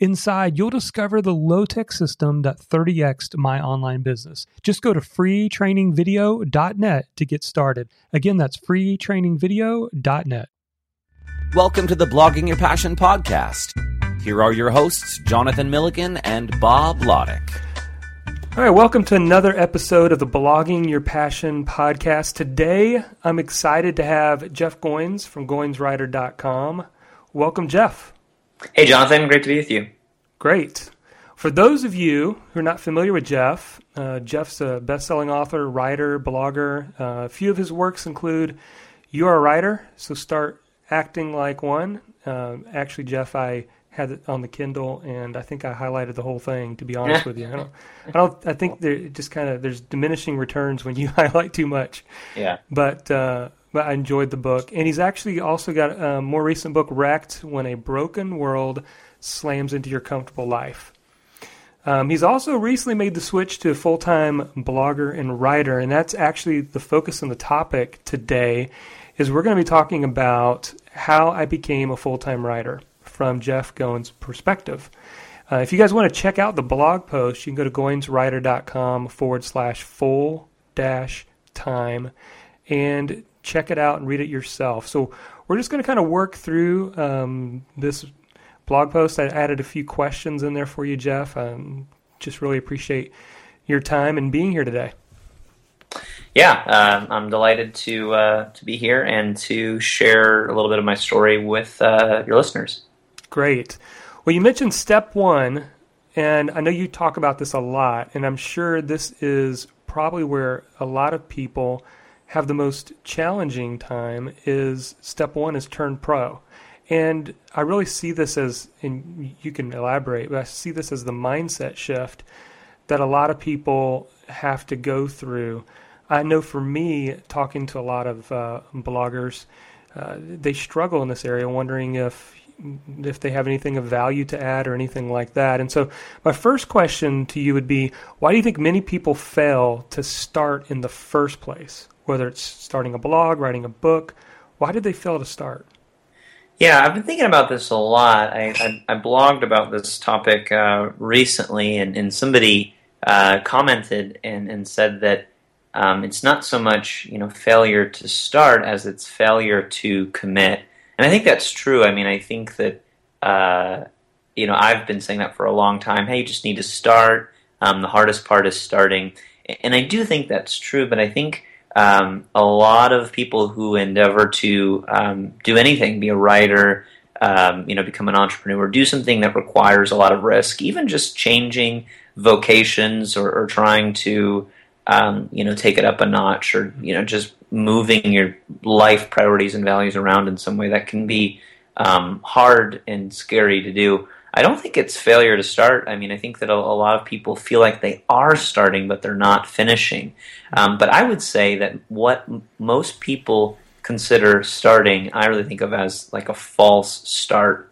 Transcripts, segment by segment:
Inside, you'll discover the low tech system that 30xed my online business. Just go to freetrainingvideo.net to get started. Again, that's freetrainingvideo.net. Welcome to the Blogging Your Passion podcast. Here are your hosts, Jonathan Milligan and Bob Lotich. All right, welcome to another episode of the Blogging Your Passion podcast. Today, I'm excited to have Jeff Goins from GoinsWriter.com. Welcome, Jeff. Hey, Jonathan. Great to be with you. Great. For those of you who are not familiar with Jeff, uh, Jeff's a best-selling author, writer, blogger. Uh, a few of his works include "You Are a Writer," so start acting like one. Uh, actually, Jeff, I had it on the Kindle, and I think I highlighted the whole thing. To be honest with you, I don't, I don't, I think there just kind of there's diminishing returns when you highlight too much. Yeah. But uh, but I enjoyed the book. And he's actually also got a more recent book, Wrecked When a Broken World Slams into Your Comfortable Life. Um, he's also recently made the switch to full time blogger and writer, and that's actually the focus on the topic today. Is we're going to be talking about how I became a full time writer from Jeff Goins' perspective. Uh, if you guys want to check out the blog post, you can go to goinswriter.com forward slash full dash time and check it out and read it yourself. So we're just going to kind of work through um, this blog post. I added a few questions in there for you, Jeff. Um, just really appreciate your time and being here today. Yeah, uh, I'm delighted to uh, to be here and to share a little bit of my story with uh, your listeners. Great. Well, you mentioned step one, and I know you talk about this a lot, and I'm sure this is probably where a lot of people have the most challenging time is step one is turn pro. And I really see this as, and you can elaborate, but I see this as the mindset shift that a lot of people have to go through. I know for me, talking to a lot of uh, bloggers, uh, they struggle in this area, wondering if if they have anything of value to add or anything like that. And so, my first question to you would be, why do you think many people fail to start in the first place? Whether it's starting a blog, writing a book. Why did they fail to start? Yeah, I've been thinking about this a lot. I, I, I blogged about this topic uh, recently, and, and somebody uh, commented and, and said that um, it's not so much you know failure to start as it's failure to commit. And I think that's true. I mean, I think that uh, you know I've been saying that for a long time. Hey, you just need to start. Um, the hardest part is starting, and I do think that's true. But I think um, a lot of people who endeavor to um, do anything, be a writer, um, you know, become an entrepreneur, do something that requires a lot of risk, even just changing vocations or, or trying to, um, you know, take it up a notch, or you know, just moving your life priorities and values around in some way that can be um, hard and scary to do. I don't think it's failure to start. I mean, I think that a, a lot of people feel like they are starting, but they're not finishing. Um, but I would say that what m- most people consider starting, I really think of as like a false start.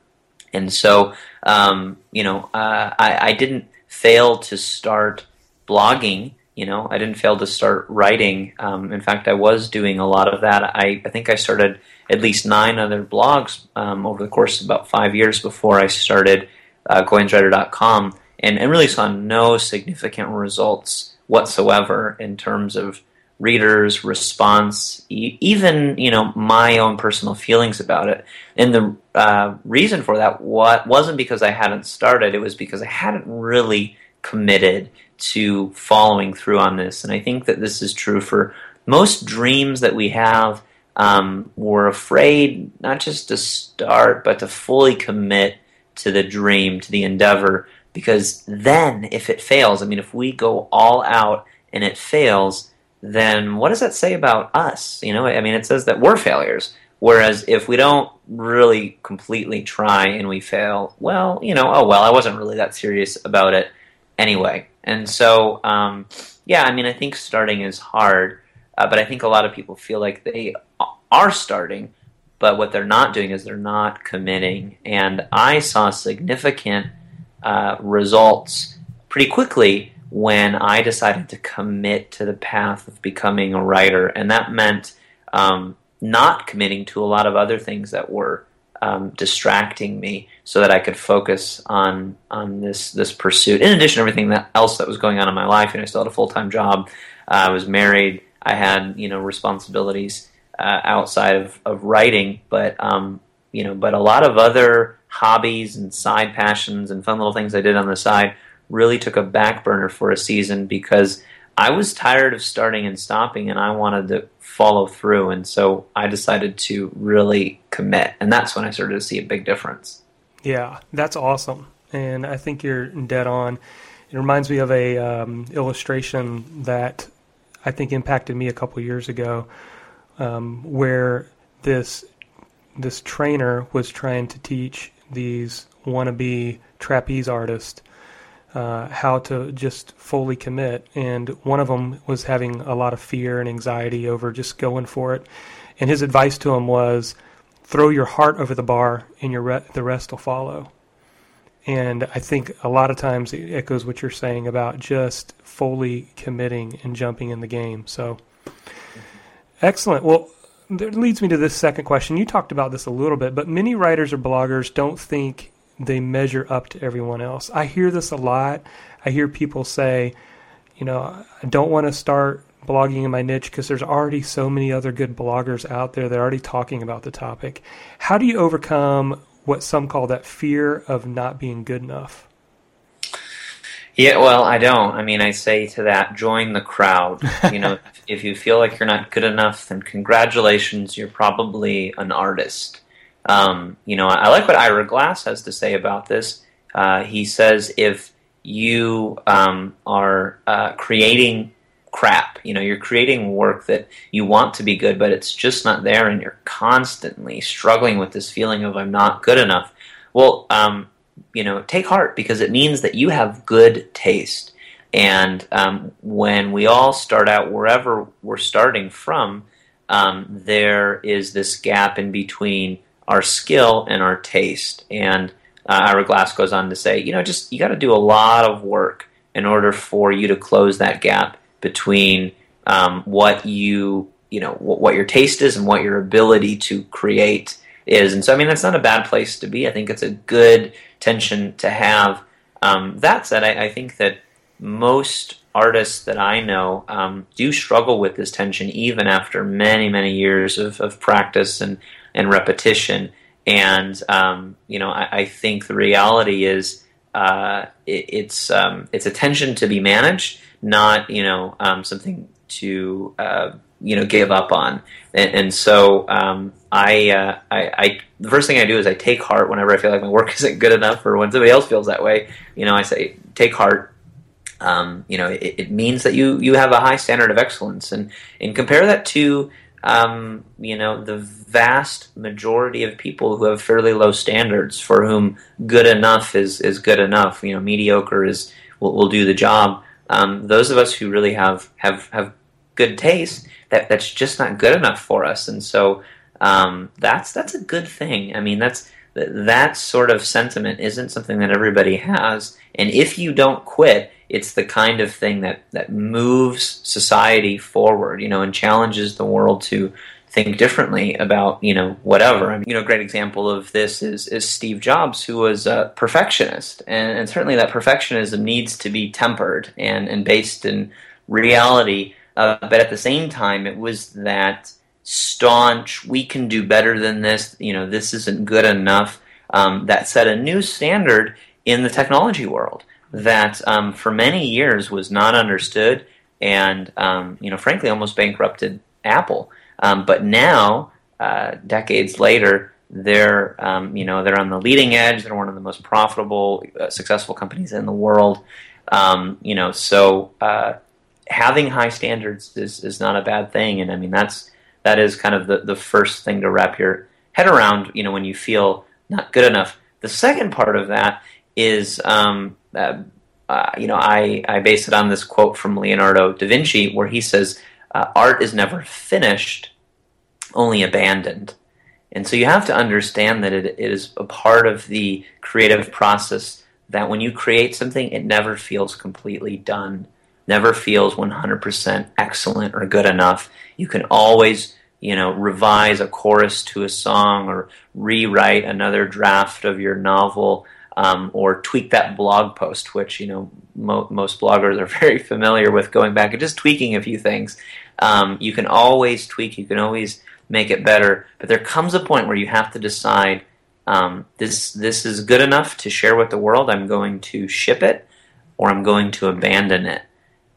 And so, um, you know, uh, I, I didn't fail to start blogging. You know, I didn't fail to start writing. Um, in fact, I was doing a lot of that. I, I think I started at least nine other blogs um, over the course of about five years before I started uh, GoinsWriter.com, and, and really saw no significant results whatsoever in terms of readers response e- even you know my own personal feelings about it. And the uh, reason for that what wasn't because i hadn't started it was because i hadn't really committed to following through on this. And i think that this is true for most dreams that we have um, we're afraid not just to start, but to fully commit to the dream, to the endeavor, because then if it fails, I mean, if we go all out and it fails, then what does that say about us? You know, I mean, it says that we're failures. Whereas if we don't really completely try and we fail, well, you know, oh well, I wasn't really that serious about it anyway. And so, um, yeah, I mean, I think starting is hard, uh, but I think a lot of people feel like they are starting, but what they're not doing is they're not committing. And I saw significant uh, results pretty quickly when I decided to commit to the path of becoming a writer, and that meant um, not committing to a lot of other things that were um, distracting me, so that I could focus on on this this pursuit. In addition to everything that else that was going on in my life, and I still had a full time job. Uh, I was married. I had you know responsibilities uh, outside of, of writing, but um, you know, but a lot of other hobbies and side passions and fun little things I did on the side really took a back burner for a season because I was tired of starting and stopping, and I wanted to follow through. And so I decided to really commit, and that's when I started to see a big difference. Yeah, that's awesome, and I think you're dead on. It reminds me of a um, illustration that I think impacted me a couple years ago, um, where this this trainer was trying to teach these wannabe trapeze artists uh, how to just fully commit. And one of them was having a lot of fear and anxiety over just going for it. And his advice to him was throw your heart over the bar and your re- the rest will follow. And I think a lot of times it echoes what you're saying about just fully committing and jumping in the game. So excellent. Well, that leads me to this second question. You talked about this a little bit, but many writers or bloggers don't think they measure up to everyone else. I hear this a lot. I hear people say, you know, I don't want to start blogging in my niche because there's already so many other good bloggers out there that are already talking about the topic. How do you overcome what some call that fear of not being good enough? Yeah, well, I don't. I mean, I say to that, join the crowd. You know, if you feel like you're not good enough, then congratulations, you're probably an artist. Um, you know, I like what Ira Glass has to say about this. Uh, he says if you um, are uh, creating crap, you know, you're creating work that you want to be good, but it's just not there, and you're constantly struggling with this feeling of I'm not good enough. Well, um, you know, take heart because it means that you have good taste. And um, when we all start out wherever we're starting from, um, there is this gap in between our skill and our taste. And uh, Ira Glass goes on to say, you know, just you got to do a lot of work in order for you to close that gap between um, what you, you know, what, what your taste is and what your ability to create is. And so, I mean, that's not a bad place to be. I think it's a good tension to have. Um, that said, I, I, think that most artists that I know um, do struggle with this tension even after many, many years of, of practice and and repetition. And um, you know, I, I, think the reality is uh, it, it's um, it's attention to be managed, not you know um, something to uh, you know give up on. And, and so um, I, uh, I, I, the first thing I do is I take heart whenever I feel like my work isn't good enough, or when somebody else feels that way. You know, I say take heart. Um, you know, it, it, means that you you have a high standard of excellence, and and compare that to um, you know, the vast majority of people who have fairly low standards, for whom good enough is, is good enough. You know, mediocre is will, will do the job. Um, those of us who really have have have good taste, that that's just not good enough for us, and so um, that's that's a good thing. I mean, that's that sort of sentiment isn't something that everybody has, and if you don't quit, it's the kind of thing that that moves society forward, you know, and challenges the world to think differently about you know whatever. I mean, you know, a great example of this is is Steve Jobs, who was a perfectionist, and, and certainly that perfectionism needs to be tempered and and based in reality. Uh, but at the same time, it was that staunch, we can do better than this. You know, this isn't good enough. Um, that set a new standard in the technology world that um, for many years was not understood and um, you know frankly almost bankrupted Apple. Um, but now, uh, decades later, they're um, you know they're on the leading edge. They're one of the most profitable, uh, successful companies in the world. Um, you know, so uh, having high standards is, is not a bad thing, and I mean that's that is kind of the, the first thing to wrap your head around, you know, when you feel not good enough. The second part of that is, um, uh, uh, you know, I, I base it on this quote from Leonardo da Vinci where he says, uh, art is never finished, only abandoned. And so you have to understand that it, it is a part of the creative process that when you create something, it never feels completely done, never feels 100% excellent or good enough. You can always, you know, revise a chorus to a song or rewrite another draft of your novel um, or tweak that blog post, which, you know, mo- most bloggers are very familiar with going back and just tweaking a few things. Um, you can always tweak, you can always make it better, but there comes a point where you have to decide um, this this is good enough to share with the world. I'm going to ship it, or I'm going to abandon it.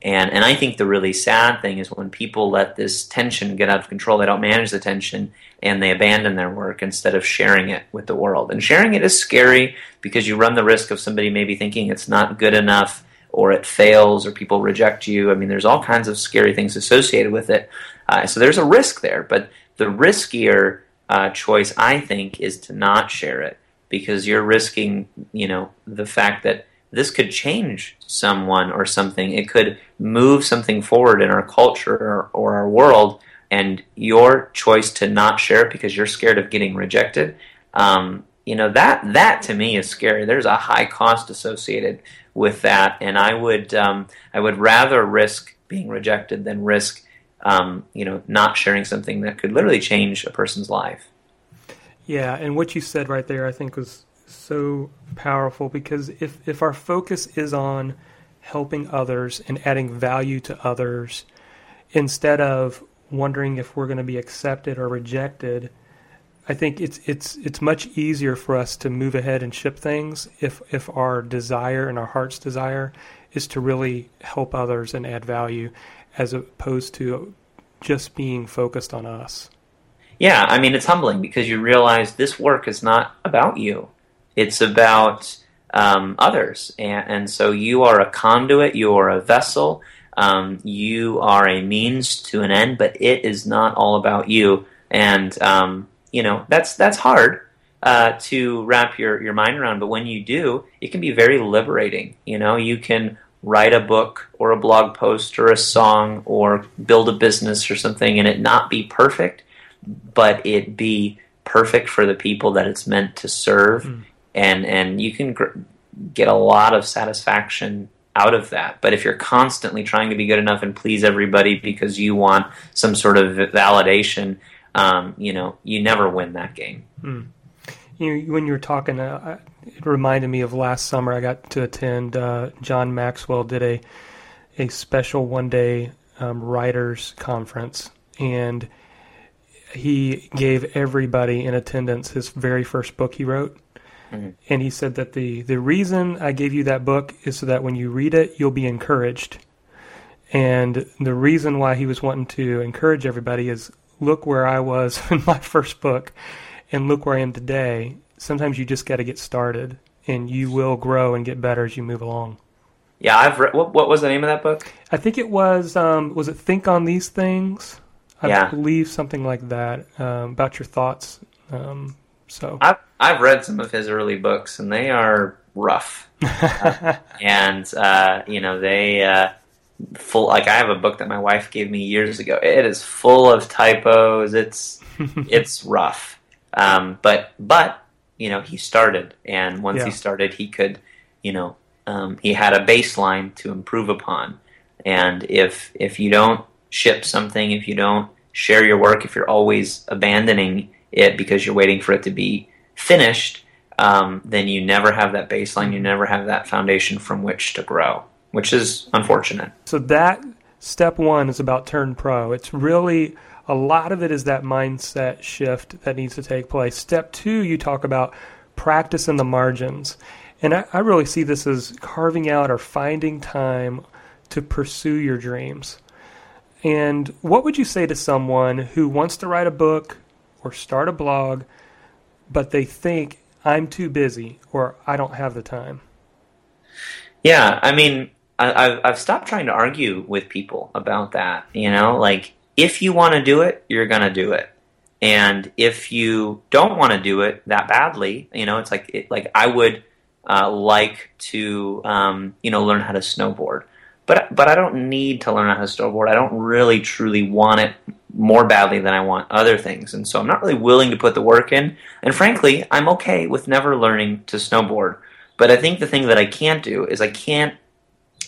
And and I think the really sad thing is when people let this tension get out of control. They don't manage the tension and they abandon their work instead of sharing it with the world. And sharing it is scary because you run the risk of somebody maybe thinking it's not good enough or it fails or people reject you. I mean, there's all kinds of scary things associated with it. Uh, so there's a risk there. But the riskier uh, choice, I think, is to not share it because you're risking, you know, the fact that this could change someone or something. It could move something forward in our culture or, or our world. And your choice to not share it because you're scared of getting rejected, um, you know that that to me is scary. There's a high cost associated with that, and I would um, I would rather risk being rejected than risk um, you know, not sharing something that could literally change a person's life. Yeah, and what you said right there, I think, was so powerful because if if our focus is on helping others and adding value to others, instead of wondering if we're going to be accepted or rejected, I think it's it's it's much easier for us to move ahead and ship things if if our desire and our heart's desire is to really help others and add value as opposed to just being focused on us. Yeah, I mean, it's humbling because you realize this work is not about you, it's about um, others. And, and, so you are a conduit, you are a vessel, um, you are a means to an end, but it is not all about you. And, um, you know, that's, that's hard. Uh, to wrap your, your mind around, but when you do, it can be very liberating. You know, you can write a book or a blog post or a song or build a business or something and it not be perfect, but it be perfect for the people that it's meant to serve. Mm. And, and you can gr- get a lot of satisfaction out of that. But if you're constantly trying to be good enough and please everybody because you want some sort of validation, um, you know, you never win that game. Mm. You, when you were talking, uh, it reminded me of last summer. I got to attend. Uh, John Maxwell did a a special one day um, writers conference, and he gave everybody in attendance his very first book he wrote. Mm-hmm. And he said that the the reason I gave you that book is so that when you read it, you'll be encouraged. And the reason why he was wanting to encourage everybody is look where I was in my first book, and look where I am today sometimes you just got to get started, and you will grow and get better as you move along. Yeah, I've read. What, what was the name of that book? I think it was. Um, was it Think on These Things? I yeah. believe something like that um, about your thoughts. Um, so I've I've read some of his early books, and they are rough. uh, and uh, you know they uh, full. Like I have a book that my wife gave me years ago. It is full of typos. It's it's rough. Um, but but you know he started, and once yeah. he started, he could, you know, um, he had a baseline to improve upon. And if if you don't ship something, if you don't share your work, if you're always abandoning it because you're waiting for it to be finished, um, then you never have that baseline. You never have that foundation from which to grow, which is unfortunate. So that step one is about turn pro. It's really a lot of it is that mindset shift that needs to take place. Step two, you talk about practice in the margins. And I, I really see this as carving out or finding time to pursue your dreams. And what would you say to someone who wants to write a book or start a blog, but they think I'm too busy or I don't have the time? Yeah, I mean, I, have I've stopped trying to argue with people about that. You know, like if you want to do it, you're to do it. And if you don't want to do it that badly, you know, it's like it, like I would uh, like to um, you know learn how to snowboard, but but I don't need to learn how to snowboard. I don't really truly want it more badly than I want other things, and so I'm not really willing to put the work in. And frankly, I'm okay with never learning to snowboard. But I think the thing that I can't do is I can't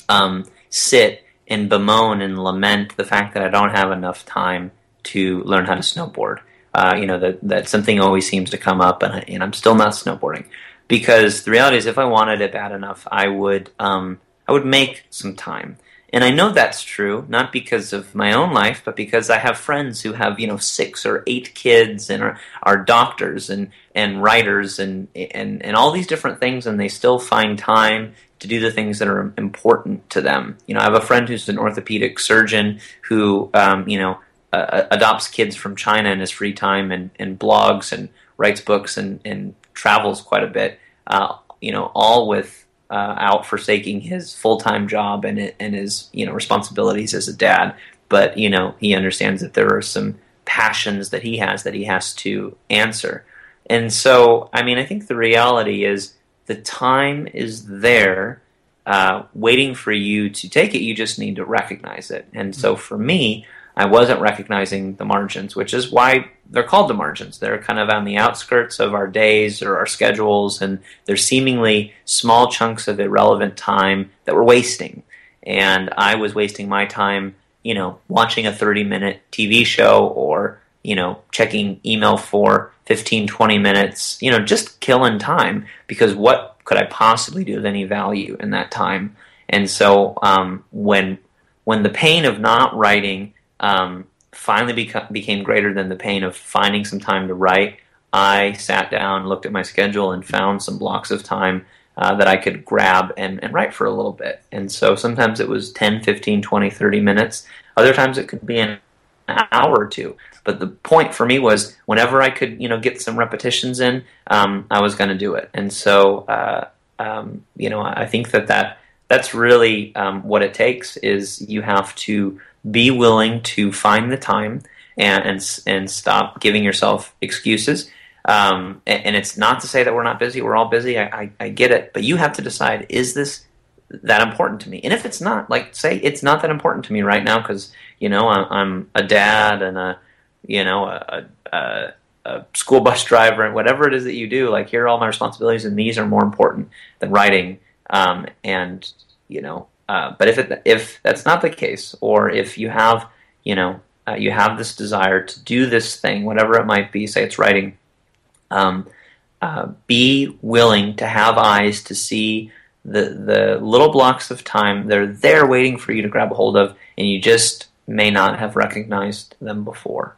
um, sit and bemoan and lament the fact that I don't have enough time to learn how to snowboard. Uh, you know that that something always seems to come up, and, I, and I'm still not snowboarding because the reality is, if I wanted it bad enough, I would um, I would make some time. And I know that's true, not because of my own life, but because I have friends who have, you know, six or eight kids and are, are doctors and, and writers and, and, and all these different things, and they still find time to do the things that are important to them. You know, I have a friend who's an orthopedic surgeon who, um, you know, uh, adopts kids from China in his free time and, and blogs and writes books and, and travels quite a bit, uh, you know, all with uh, out forsaking his full time job and and his you know responsibilities as a dad. But you know he understands that there are some passions that he has that he has to answer. And so, I mean, I think the reality is the time is there, uh, waiting for you to take it. You just need to recognize it. And so, for me, I wasn't recognizing the margins, which is why they're called the margins. They're kind of on the outskirts of our days or our schedules, and they're seemingly small chunks of irrelevant time that we're wasting. And I was wasting my time, you know, watching a 30 minute TV show or, you know, checking email for 15, 20 minutes, you know, just killing time because what could I possibly do of any value in that time? And so um, when when the pain of not writing um, finally beca- became greater than the pain of finding some time to write, I sat down, looked at my schedule, and found some blocks of time uh, that I could grab and, and write for a little bit. And so sometimes it was 10, 15, 20, 30 minutes. Other times it could be an hour or two. But the point for me was whenever I could, you know, get some repetitions in, um, I was going to do it. And so, uh, um, you know, I think that, that that's really um, what it takes is you have to be willing to find the time and and, and stop giving yourself excuses. Um, and, and, it's not to say that we're not busy. We're all busy. I, I, I get it. But you have to decide: is this that important to me? And if it's not, like, say it's not that important to me right now because you know I'm, I'm, a dad and a you know a, a, a school bus driver and whatever it is that you do. Like, here are all my responsibilities, and these are more important than writing. Um, and you know, uh, but if it, if that's not the case, or if you have you know uh, you have this desire to do this thing, whatever it might be, say it's writing, um, uh, be willing to have eyes to see the the little blocks of time. They're there waiting for you to grab a hold of, and you just may not have recognized them before.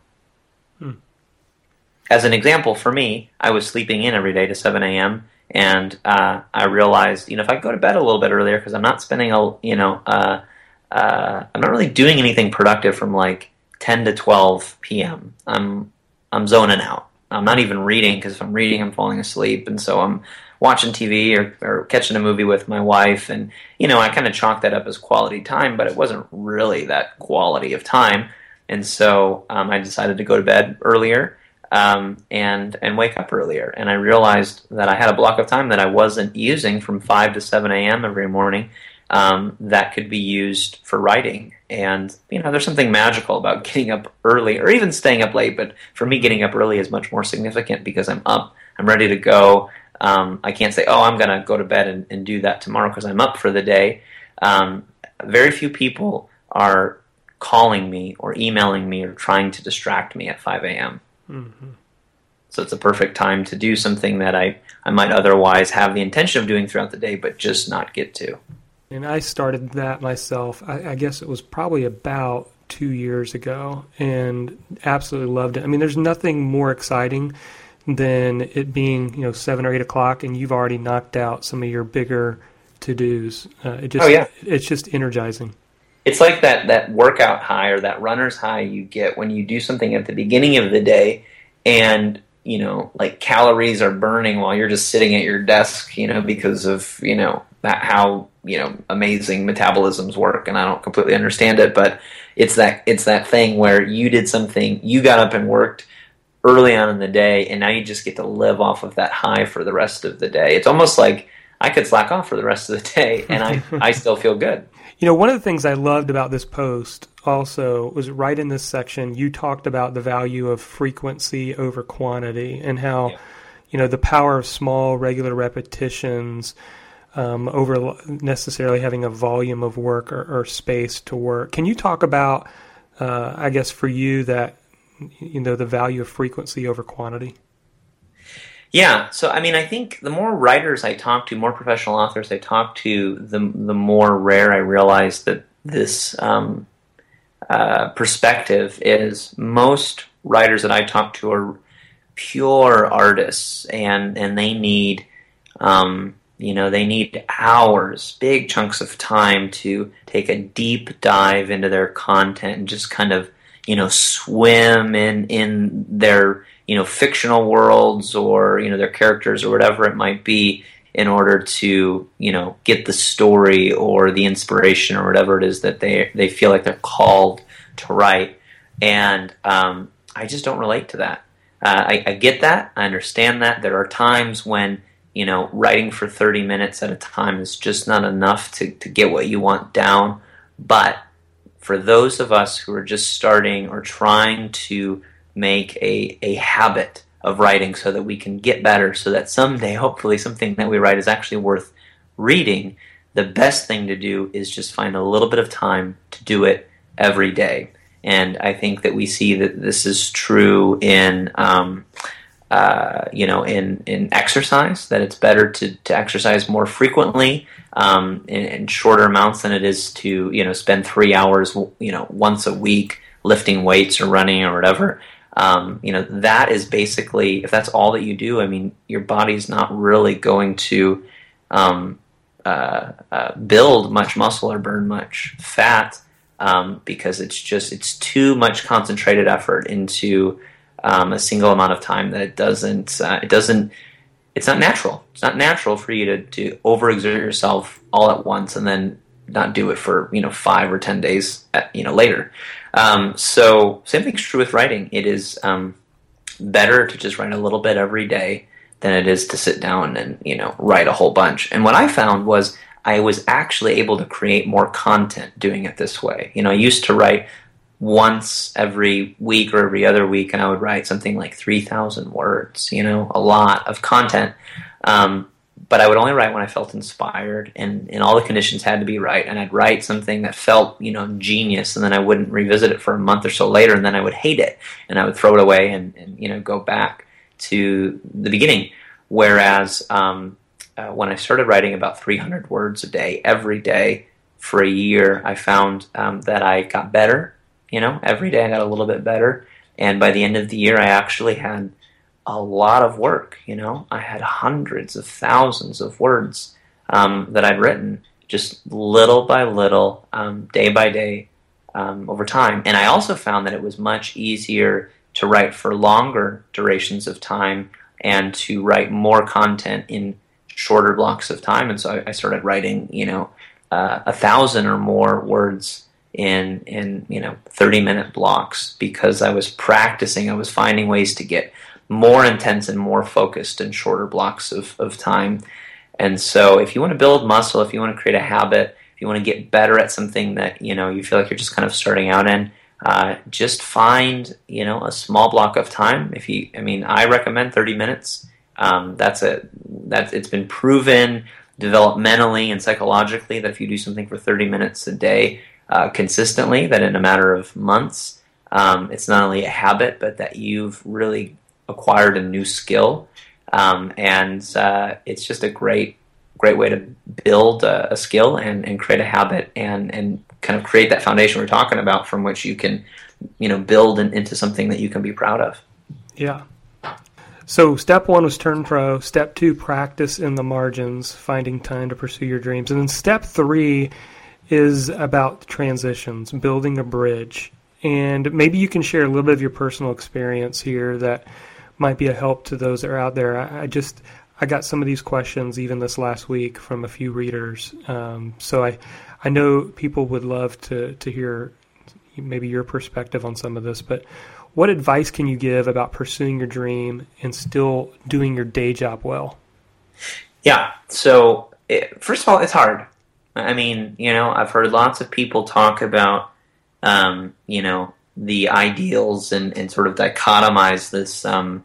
Hmm. As an example, for me, I was sleeping in every day to 7 a.m. And uh, I realized, you know, if I go to bed a little bit earlier, because I'm not spending a, you know, uh, uh, I'm not really doing anything productive from like 10 to 12 p.m. I'm I'm zoning out. I'm not even reading because if I'm reading, I'm falling asleep, and so I'm watching TV or, or catching a movie with my wife, and you know, I kind of chalk that up as quality time, but it wasn't really that quality of time, and so um, I decided to go to bed earlier um, and and wake up earlier. And I realized that I had a block of time that I wasn't using from five to seven a.m. every morning um, that could be used for writing. And you know, there's something magical about getting up early, or even staying up late. But for me, getting up early is much more significant because I'm up, I'm ready to go. Um, I can't say, "Oh, I'm going to go to bed and, and, do that tomorrow" because I'm up for the day. Um, very few people are calling me or emailing me or trying to distract me at 5 a.m. Mm-hmm. So it's a perfect time to do something that I, I might otherwise have the intention of doing throughout the day, but just not get to. And I started that myself. I, I guess it was probably about two years ago, and absolutely loved it. I mean, there's nothing more exciting than it being you know seven or eight o'clock, and you've already knocked out some of your bigger to dos. Uh, it just, oh yeah, it's just energizing it's like that that workout high or that runner's high you get when you do something at the beginning of the day and you know like calories are burning while you're just sitting at your desk you know because of you know that how you know amazing metabolisms work, and I don't completely understand it, but it's that it's that thing where you did something, you got up and worked early on in the day, and now you just get to live off of that high for the rest of the day. It's almost like I could slack off for the rest of the day, and I I still feel good. You know, one of the things I loved about this post also was right in this section, you talked about the value of frequency over quantity and how, yeah. you know, the power of small, regular repetitions um, over necessarily having a volume of work or, or, space to work. Can you talk about, uh, I guess, for you, that, you know, the value of frequency over quantity? Yeah, so I mean, I think the more writers I talk to, more professional authors I talk to, the the more rare I realize that this um, uh, perspective is. Most writers that I talk to are pure artists, and and they need, um, you know, they need hours, big chunks of time to take a deep dive into their content and just kind of, you know, swim in in their you know fictional worlds or you know their characters or whatever it might be in order to you know get the story or the inspiration or whatever it is that they they feel like they're called to write. And um, I just don't relate to that. Uh, I, I get that. I understand that. There are times when you know writing for 30 minutes at a time is just not enough to, to get what you want down. But for those of us who are just starting or trying to make a, a habit of writing so that we can get better so that someday hopefully something that we write is actually worth reading. The best thing to do is just find a little bit of time to do it every day. And i think that we see that this is true in um, uh, you know in, in exercise that it's better to, to exercise more frequently um, in, in shorter amounts than it is to you know spend three hours you know once a week lifting weights or running or whatever um, you know that is basically if that's all that you do i mean your body's not really going to um, uh, uh, build much muscle or burn much fat um, because it's just it's too much concentrated effort into um, a single amount of time that it doesn't uh, it doesn't it's not natural. It's not natural for you to, to overexert yourself all at once and then not do it for you know five or ten days at, you know later um, so same thing's true with writing. It is um, better to just write a little bit every day than it is to sit down and you know write a whole bunch. And what I found was I was actually able to create more content doing it this way. You know, I used to write once every week or every other week, and I would write something like three thousand words. You know, a lot of content. Um, but I would only write when I felt inspired and, and all the conditions had to be right. And I'd write something that felt, you know, genius and then I wouldn't revisit it for a month or so later and then I would hate it and I would throw it away and, and you know, go back to the beginning. Whereas um, uh, when I started writing about 300 words a day, every day for a year, I found um, that I got better. You know, every day I got a little bit better. And by the end of the year, I actually had a lot of work. You know, I had hundreds of thousands of words um, that I'd written, just little by little, um, day by day, um, over time. And I also found that it was much easier to write for longer durations of time and to write more content in shorter blocks of time. And so I, I started writing, you know, uh, a thousand or more words in in you know 30 minute blocks because I was practicing. I was finding ways to get more intense and more focused in shorter blocks of, of time. And so if you want to build muscle, if you want to create a habit, if you want to get better at something that, you know, you feel like you're just kind of starting out in, uh, just find, you know, a small block of time. If you, I mean, I recommend 30 minutes. Um, that's a, that's, it's been proven developmentally and psychologically that if you do something for 30 minutes a day uh, consistently, that in a matter of months, um, it's not only a habit, but that you've really acquired a new skill, um, and uh, it's just a great great way to build a, a, skill and, and create a habit and and kind of create that foundation we're talking about from which you can you know build in, into something that you can be proud of. Yeah. So step one was turn pro. Step two, practice in the margins, finding time to pursue your dreams, and then step three is about transitions, building a bridge. And maybe you can share a little bit of your personal experience here that might be a help to those that are out there. I, I just I got some of these questions even this last week from a few readers. Um, so I, I know people would love to, to hear maybe your perspective on some of this, but what advice can you give about pursuing your dream and still doing your day job well? Yeah. So, it, first of all, it's hard. I mean, you know, I've heard lots of people talk about, um, you know, the ideals and, and sort of dichotomize this um,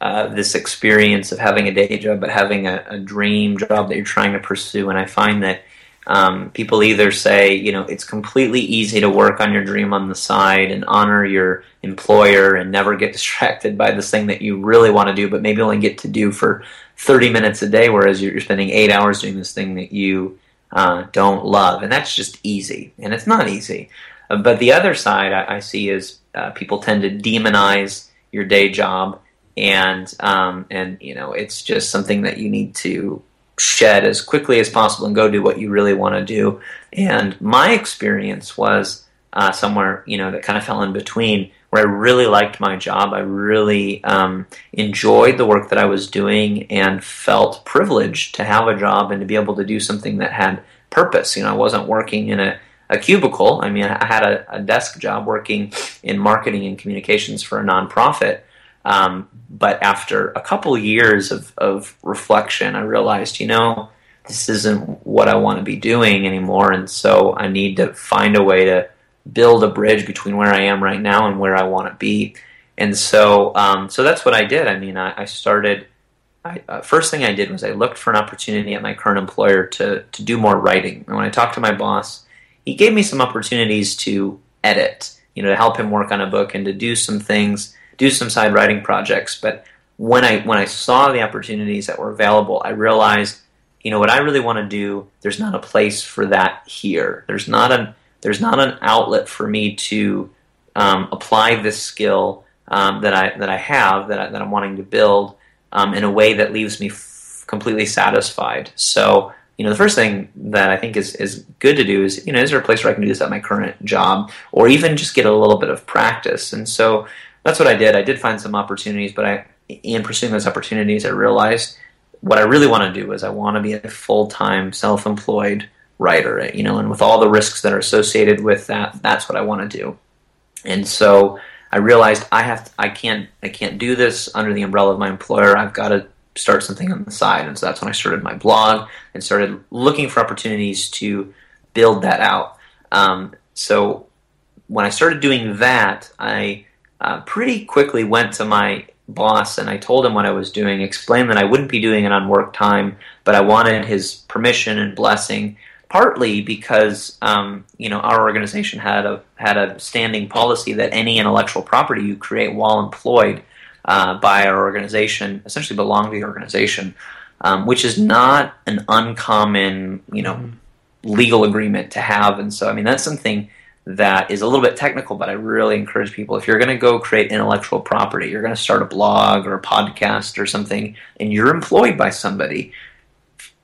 uh, this experience of having a day job, but having a, a, dream job that you're trying to pursue. And I find that um, people either say, you know, it's completely easy to work on your dream on the side and honor your employer and never get distracted by this thing that you really want to do, but maybe only get to do for 30 minutes a day, whereas you're spending eight hours doing this thing that you uh, don't love. And that's just easy. And it's not easy. But the other side I, I see is uh, people tend to demonize your day job. And um, and you know it's just something that you need to shed as quickly as possible and go do what you really want to do. And my experience was uh, somewhere, you know, that kind of fell in between where I really liked my job. I really um, enjoyed the work that I was doing and felt privileged to have a job and to be able to do something that had purpose. You know, I wasn't working in a, a cubicle. I mean, I had a, a desk job working in marketing and communications for a nonprofit. Um, but after a couple years of, of reflection, I realized, you know, this isn't what I want to be doing anymore. And so I need to find a way to build a bridge between where I am right now and where I want to be. And so, um, so that's what I did. I mean, I, I started. I, uh, first thing I did was I looked for an opportunity at my current employer to to do more writing. And when I talked to my boss, he gave me some opportunities to edit, you know, to help him work on a book and to do some things do some side writing projects. But when I when I saw the opportunities that were available, I realized, you know, what I really want to do. There's not a place for that here. There's not a there's not an outlet for me to um, apply this skill um, that I that I have that I, that I'm wanting to build um, in a way that leaves me f- completely satisfied. So you know, the first thing that I think is, is good to do is, you know, is there a place where I can do this at my current job or even just get a little bit of practice? And so that's what I did. I did find some opportunities, but I, in pursuing those opportunities, I realized what I really want to do is I want to be a full time self employed writer. You know, and with all the risks that are associated with that, that's what I want to do. And so I realized I have to, I can't I can't do this under the umbrella of my employer. I've got to start something on the side, and so that's when I started my blog and started looking for opportunities to build that out. Um, so when I started doing that, I uh, pretty quickly went to my boss and I told him what I was doing, explained that I wouldn't be doing it on work time, but I wanted his permission and blessing. Partly because um, you know our organization had a had a standing policy that any intellectual property you create while employed uh, by our organization essentially belong to the organization, um, which is not an uncommon you know legal agreement to have. And so I mean that's something that is a little bit technical, but I really encourage people if you're going to go create intellectual property, you're going to start a blog or a podcast or something, and you're employed by somebody,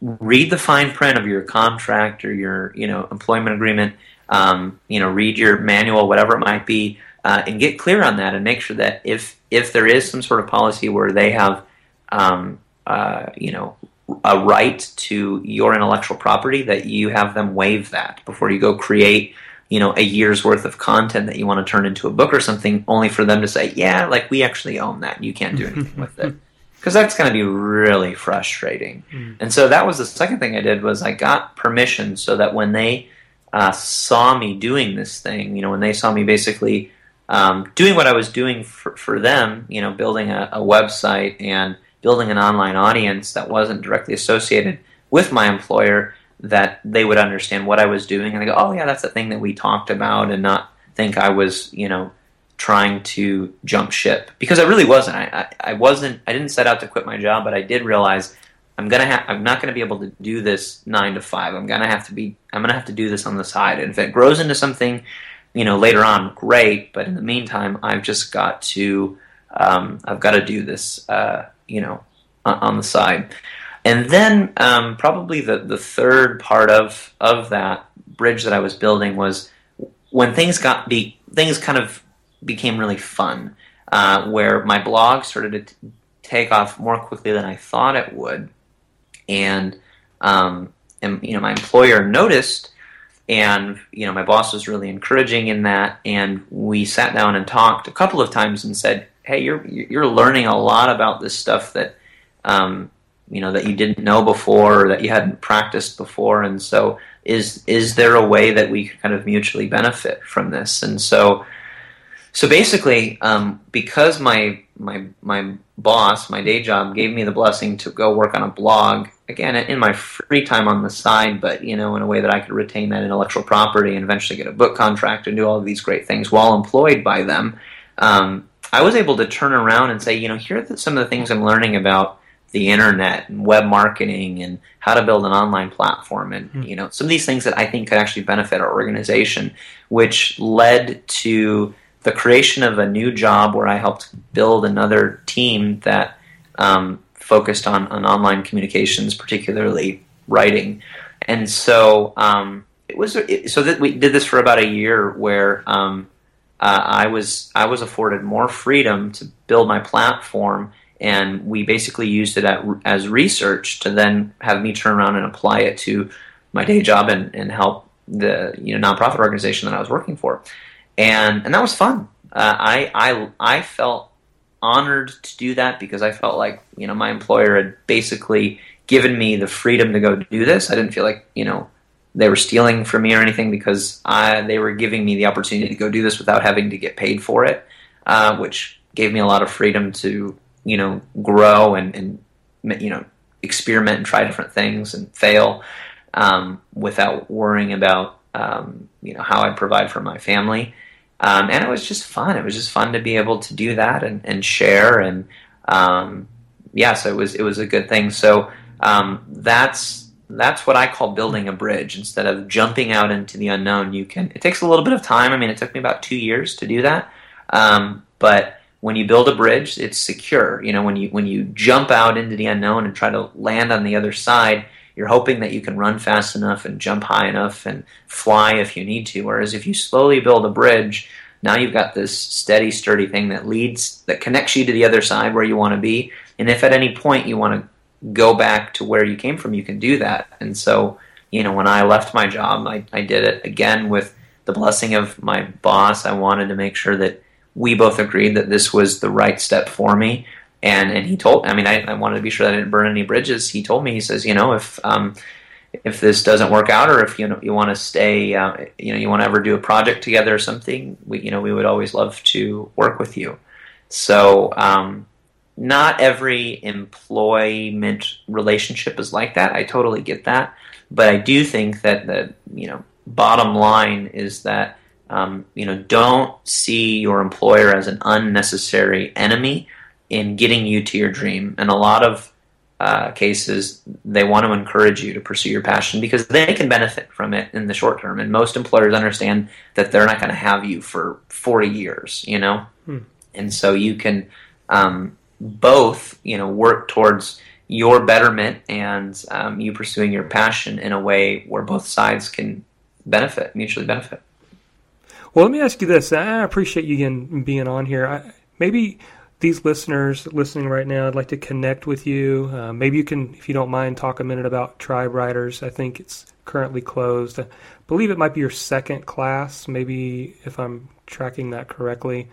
read the fine print of your contract or your you know employment agreement. Um, you know, read your manual, whatever it might be, uh, and get clear on that, and make sure that if if there is some sort of policy where they have, um, uh, you know, a right to your intellectual property, that you have them waive that before you go create you know a year's worth of content that you want to turn into a book or something only for them to say yeah like we actually own that. And you can't do anything with it. Because that's going to be really frustrating. Mm. and so that was the second thing i did was i got permission so that when they uh, saw me doing this thing you know when they saw me basically um, doing what i was doing for, for them you know building a, a website and building an online audience that wasn't directly associated with my employer that they would understand what I was doing and they go, oh yeah, that's the thing that we talked about, and not think I was, you know, trying to jump ship because I really wasn't. I, I, I wasn't. I didn't set out to quit my job, but I did realize I'm gonna have. I'm not gonna be able to do this nine to five. I'm gonna have to be. I'm gonna have to do this on the side. And if it grows into something, you know, later on, great. But in the meantime, I've just got to. Um, I've got to do this. Uh, you know, on, the side. And then um, probably the, the third part of of that bridge that I was building was when things got be things kind of became really fun, uh, where my blog started to take off more quickly than I thought it would, and um, and you know my employer noticed, and you know my boss was really encouraging in that, and we sat down and talked a couple of times and said, hey, you're you're learning a lot about this stuff that um, you know that you didn't know before or that you hadn't practiced before, and so is is there a way that we could kind of mutually benefit from this? And so so basically, um, because my my my boss, my day job, gave me the blessing to go work on a blog again in my free time on the side, but you know in a way that I could retain that intellectual property and eventually get a book contract and do all of these great things while employed by them. Um, I was able to turn around and say, you know, here are some of the things I'm learning about the internet and web marketing and how to build an online platform and mm. you know some of these things that I think could actually benefit our organization, which led to the creation of a new job where I helped build another team that um, focused on, on online communications, particularly writing. And so um, it was so that we did this for about a year, where um, uh, I was I was afforded more freedom to build my platform, and we basically used it at, as research to then have me turn around and apply it to my day job and, and help the you know nonprofit organization that I was working for and and that was fun. Uh, I I I felt honored to do that because I felt like you know my employer had basically given me the freedom to go do this. I didn't feel like you know they were stealing from me or anything because I, they were giving me the opportunity to go do this without having to get paid for it, uh, which gave me a lot of freedom to you know grow and, and you know experiment and try different things and fail um, without worrying about um, you know how I provide for my family. Um, and it was just fun. It was just fun to be able to do that and, and share and um, yeah, so it was it was a good thing. So um, that's that's what I call building a bridge. Instead of jumping out into the unknown, you can. It takes a little bit of time. I mean, it took me about two years to do that, um, but when you build a bridge, it's secure. You know, when you when you jump out into the unknown and try to land on the other side, you're hoping that you can run fast enough and jump high enough and fly if you need to. Whereas if you slowly build a bridge, now you've got this steady, sturdy thing that leads, that connects you to the other side where you want to be. And if at any point you want to go back to where you came from, you can do that. And so, you know, when I left my job, I, I did it again with the blessing of my boss. I wanted to make sure that we both agreed that this was the right step for me and and he told I mean I, I wanted to be sure that I didn't burn any bridges. He told me he says you know if um, if this doesn't work out or if you know you want to stay uh, you know you want to ever do a project together or something we you know we would always love to work with you. So um, not every employment relationship is like that. I totally get that, but I do think that the you know bottom line is that. Um, you know, don't see your employer as an unnecessary enemy in getting you to your dream. And a lot of uh, cases, they want to encourage you to pursue your passion because they can benefit from it in the short term. And most employers understand that they're not going to have you for 40 years, you know? Hmm. And so you can um, both, you know, work towards your betterment and um, you pursuing your passion in a way where both sides can benefit, mutually benefit. Well, let me ask you this. I appreciate you again being on here. I, maybe these listeners listening right now, I'd like to connect with you. Uh, maybe you can, if you don't mind, talk a minute about Tribe Writers. I think it's currently closed. I believe it might be your second class, maybe if I'm tracking that correctly.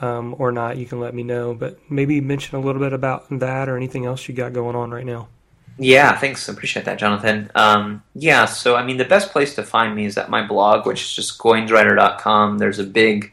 Um, or not, you can let me know. But maybe mention a little bit about that or anything else you got going on right now. Yeah, thanks. Appreciate that, Jonathan. Um, yeah, so I mean, the best place to find me is at my blog, which is just goinswriter.com. There's a big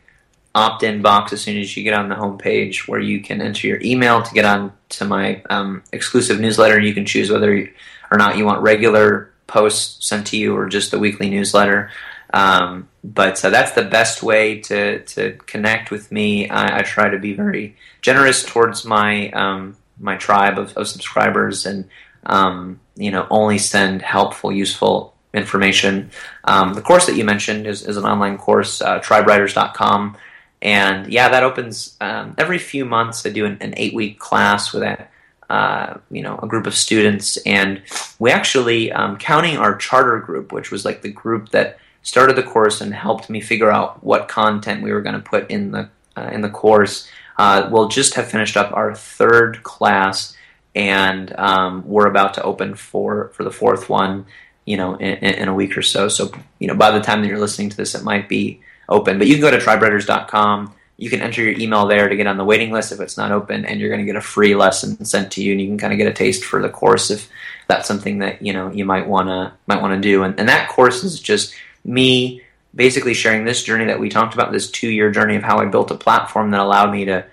opt-in box as soon as you get on the homepage where you can enter your email to get on to my um, exclusive newsletter. and You can choose whether or not you want regular posts sent to you or just the weekly newsletter. Um, but so that's the best way to, to connect with me. I, I try to be very generous towards my um, my tribe of, of subscribers and um, you know only send helpful, useful information. Um, the course that you mentioned is, is an online course, uh, tribewriters.com. And yeah, that opens um, every few months. I do an, an eight week class with a uh, you know a group of students, and we actually um, counting our charter group, which was like the group that started the course and helped me figure out what content we were going to put in the uh, in the course. Uh, we'll just have finished up our third class, and um, we're about to open for for the fourth one. You know, in, in, a week or so. So you know, by the time that you're listening to this, it might be open. But you can go to tribewriters.com. You can enter your email there to get on the waiting list if it's not open, and you're going to get a free lesson sent to you, and you can kind of get a taste for the course if that's something that you know you might want to might want to do. And, and that course is just me basically sharing this journey that we talked about, this two year journey of how I built a platform that allowed me to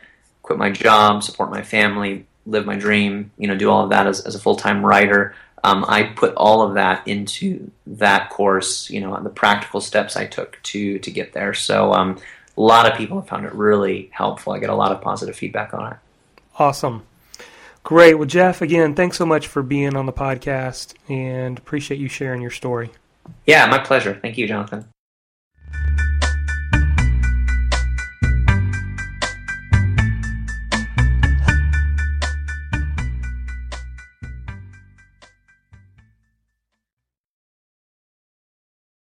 quit my job, support my family, live my dream, you know, do all of that as, as a full time writer. Um, I put all of that into that course, you know, the practical steps I took to to get there. So um, a lot of people have found it really helpful. I get a lot of positive feedback on it. Awesome. Great. Well, Jeff, again, thanks so much for being on the podcast and appreciate you sharing your story. Yeah, my pleasure. Thank you, Jonathan.